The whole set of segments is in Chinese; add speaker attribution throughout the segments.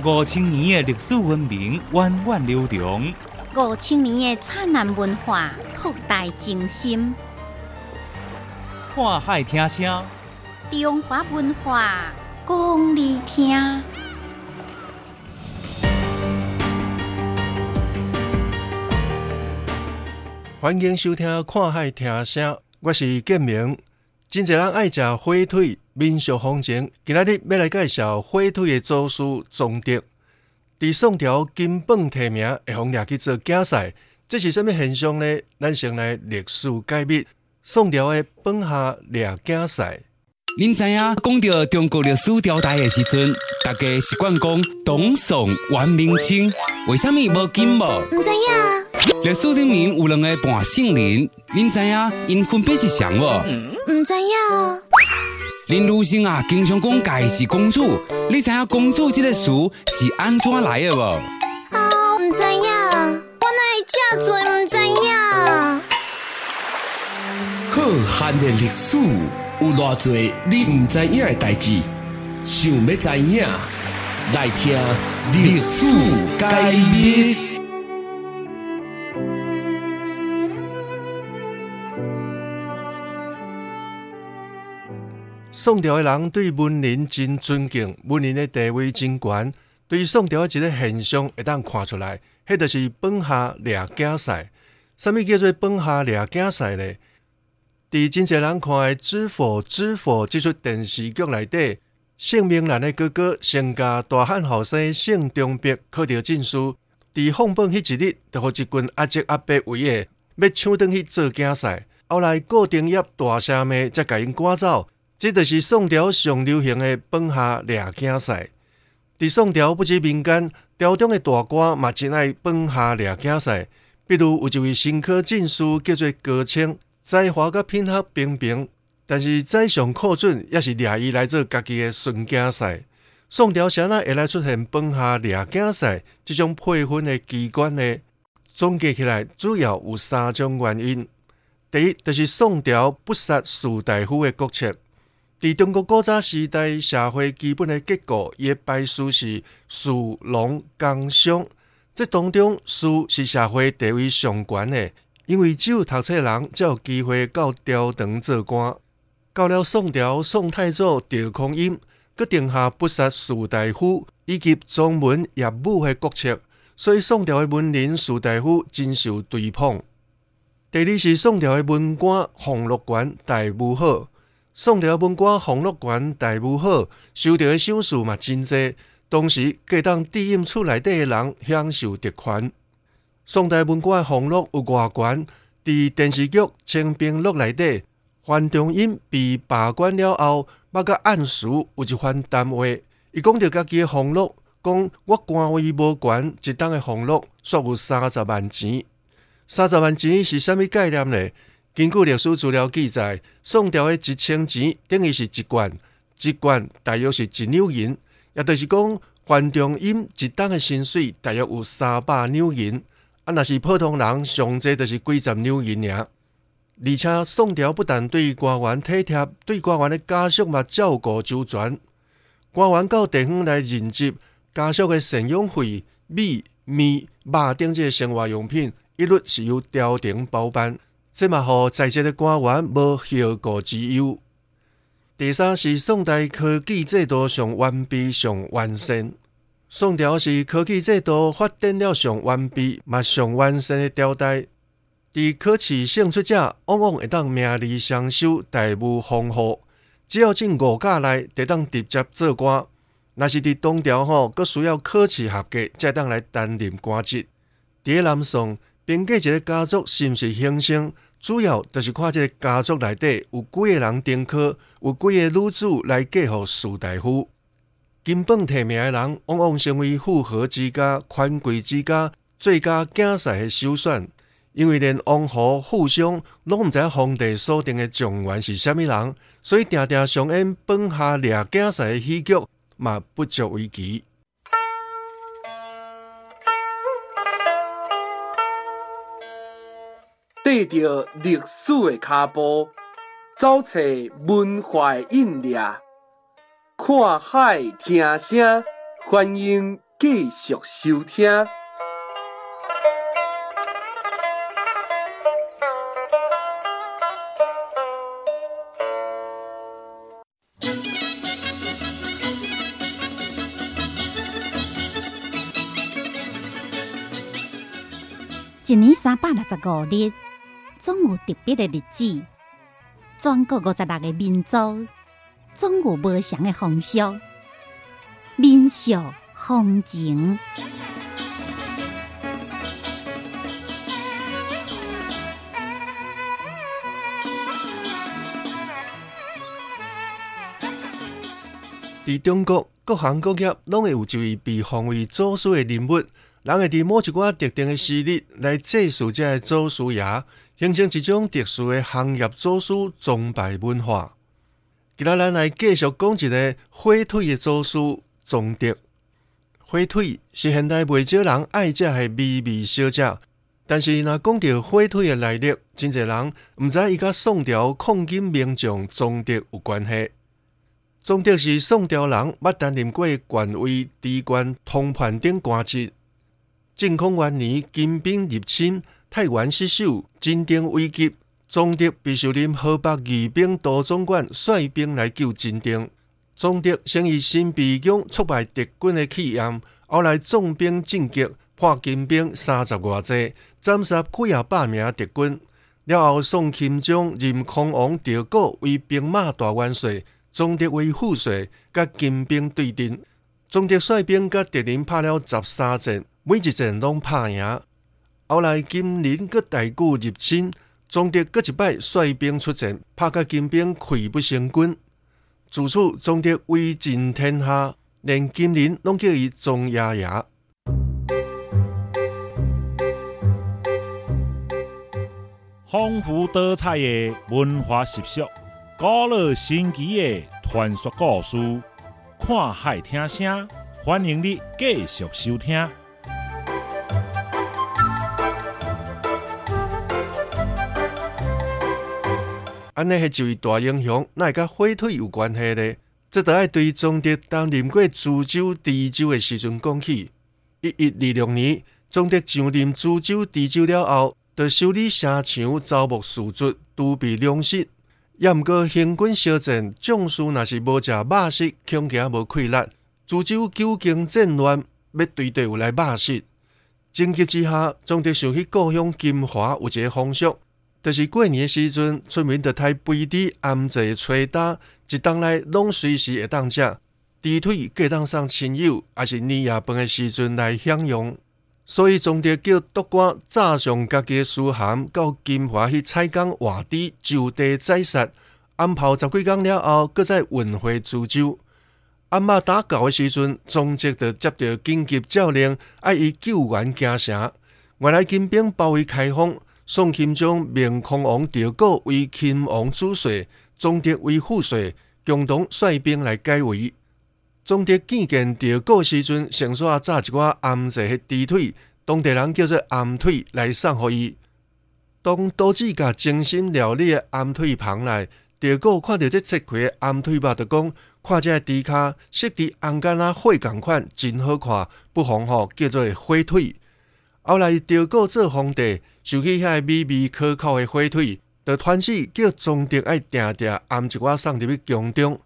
Speaker 1: 五千年的历史文明源远流长，
Speaker 2: 五千年的灿烂文化博大精深。
Speaker 1: 看海听声，
Speaker 2: 中华文化讲你听。
Speaker 3: 欢迎收听《看海听声》，我是建明。真侪人爱食火腿，民俗风情。今仔日要来介绍火腿的祖师宗德。伫宋朝金榜题名，会互掠去做竞赛，这是什么现象呢？咱先来历史解密。宋朝的榜下掠竞赛。
Speaker 4: 您知影讲到中国历史朝代的时阵，大家习惯讲董宋、元、明、清，为什么无金无？
Speaker 2: 唔知影。
Speaker 4: 历史里面有两个半姓人，您知影因分别是谁无？
Speaker 2: 唔知影。
Speaker 4: 林如生啊，经常讲家是公主，你知影公主这个词是安怎来的无？
Speaker 2: 啊，唔知影，我哪会这多唔知影？
Speaker 5: 浩瀚的历史有偌侪你唔知影的代志，想要知影，来听历史解密。
Speaker 3: 宋朝的人对文人真尊敬，文人的地位真悬。对宋朝的一个现象，会当看出来，迄就是榜下掠竞赛。什物叫做榜下掠竞赛呢？伫真侪人看的《知否知否》即出电视剧内底，姓名兰的哥哥姓家大汉后生姓钟伯考着进士，伫放榜迄一日，就互一群阿叔阿伯围的，要抢登去做竞赛。后来顾定业大声骂，才甲因赶走。这就是宋朝上流行的榜下掠竞赛。伫宋朝不止民间，朝中的大官嘛真爱榜下掠竞赛。比如有一位新科进士叫做高清，才华甲品学平平，但是宰相寇准也是掠伊来做家己的顺竞赛。宋朝谁人会来出现榜下掠竞赛这种配分的机关呢？总结起来，主要有三种原因。第一，就是宋朝不杀士大夫的国策。伫中国古早时代，社会基本的结构，伊的排序是士、农、工、商。这当中，士是社会地位上悬的，因为只有读册人才有机会到朝堂做官。到了宋朝，宋太祖赵匡胤，决定下不杀士大夫以及宗门业武的国策，所以宋朝的文人士大夫真受追捧。第二是宋朝的文官俸禄官，待遇好。宋朝文官俸禄悬，待遇好，收到的赏赐嘛真济。当时各当地印厝内底的人享受特权。宋代文官俸禄有偌悬？伫电视剧《清兵录》内底，范仲淹被罢官了后，捌甲暗时有一番谈话。伊讲到家己的俸禄，讲我官位无悬，一当的俸禄煞有三十万钱。三十万钱是啥物概念呢？根据历史资料记载，宋朝的一千钱等于是一贯，一贯大约是一两银，也就是讲，范仲淹一当的薪水大约有三百两银。啊，若是普通人，上济就是几十两银尔。而且宋朝不但对官员体贴，对官员的家属嘛照顾周全。官员到地方来任职，家属的赡养费、米、面、肉等这些生活用品，一律是由朝廷包办。这嘛，互在职的官员无后顾之忧。第三是宋代科举制度上完备上完善。宋朝是科举制度发展了上完备、嘛上完善的朝代。伫考试胜出者，往往会当名利双收，待遇丰厚。只要进五甲内，得当直接做官。若是伫东朝吼，佫需要考试合格，才当来担任官职。伫南宋。评价一个家族是毋是兴盛，主要就是看这个家族内底有几个人登科，有几个女子来嫁予士大夫。金榜题名的人，往往成为富豪之家、权贵之家最佳竞赛的首选。因为连王侯、富商拢毋知皇帝所定的状元是虾米人，所以常常上演榜下掠竞赛的喜剧，嘛不足为奇。
Speaker 6: 着历史的脚步，走出文化印掠，看海听声，欢迎继续收听。
Speaker 7: 一年三百六十五日，总有特别的日子。全国五十六个民族，总有无相的风俗、民俗、风情。
Speaker 3: 伫中国，各行各业拢会有一位被奉为祖师的人物，人会伫某一寡特定的时日来祭祀这祖师爷，形成一种特殊的行业祖师崇拜文化。今仔咱来继续讲一个火腿的祖师宗德。火腿是现代袂少人爱食的美味小食，但是若讲到火腿的来历，真侪人毋知伊甲宋朝抗金名将宗德有关系。宗德是宋朝人，捌担任过县尉、知县、通判等官职。靖康元年，金兵入侵，太原失守，真定危急。宗德必须任河北义兵都总管，率兵来救真定。宗德先以新鼻弓挫败敌军的气焰，后来重兵进击，破金兵三十外济，斩杀几啊百名敌军。了后，宋钦宗任康王赵构为兵马大元帅。宗德为副帅，甲金兵对阵。宗德率兵甲敌人拍了十三战，每一战拢拍赢。后来金人搁大举入侵，宗德搁一摆率兵出战，拍甲金兵溃不成军。自此，宗德威震天下，连金人拢叫伊宗爷爷。
Speaker 8: 丰富多彩的文化习俗。古老神奇的传说故事，看海听声，欢迎你继续收听。
Speaker 3: 安尼迄就是大英雄，那会甲火腿有关系咧？这得爱对宗德担任过株洲、滇州的时阵讲起。一一二六年，宗德上任株洲、滇州了后，就修理城墙，招募士卒，储备粮食。也毋过行军相战，将士若是无食肉食，恐惊无气力。株洲久经战乱，要对队伍来肉食。情急之下，钟德想起故乡金华有一个风俗，就是过年时阵，村民着抬肥猪、腌制吹打，一冬来拢随时会当食。猪腿计当送亲友，也是年夜饭的时阵来享用。所以，总得叫督官早上家己书函到金华去采工换猪，就地宰杀，安排十几工了后，搁再运回株洲。暗晡打到的时阵，总督就接到紧急诏令，要伊救援京城。原来金兵包围开封，宋钦宗命康王赵构为钦王主帅，总督为副帅，共同率兵来解围。总督见见赵构时阵，先煞炸一寡腌制的猪腿，当地人叫做腌腿来送互伊。当都子甲精心料理的腌腿旁来，赵构看到这切开的腌腿肉，就讲看这猪骹色伫红干啊火共款，真好看，不妨吼叫做火腿。后来赵构做皇帝，受起遐美味可口的火腿，就传旨叫宗德爱定定腌一寡送入去宫中。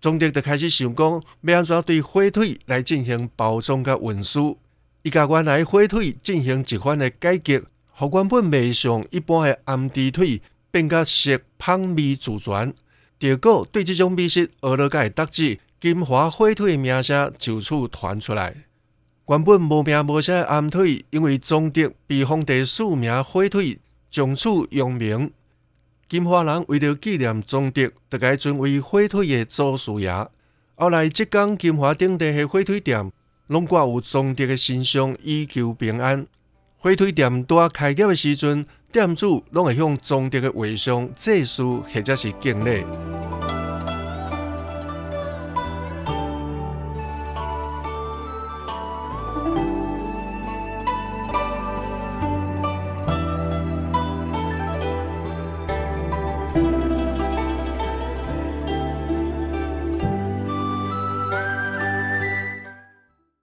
Speaker 3: 总督就开始想讲，要安怎对火腿来进行包装甲运输。伊甲原来火腿进行一番的改革，互原本卖上一般的腌猪腿变甲色香味俱全。结果对这种美食学了甲会得志，金华火腿的名声就此传出来。原本无名无姓的腌腿，因为总督被皇帝署名火腿，从此扬名。金华人为了纪念宗德，就改尊为火腿的祖师爷。后来，浙江金华等地的火腿店，拢挂有宗德的形象，以求平安。火腿店在开业的时阵，店主拢会向宗德的画像祭祀，或者是敬礼。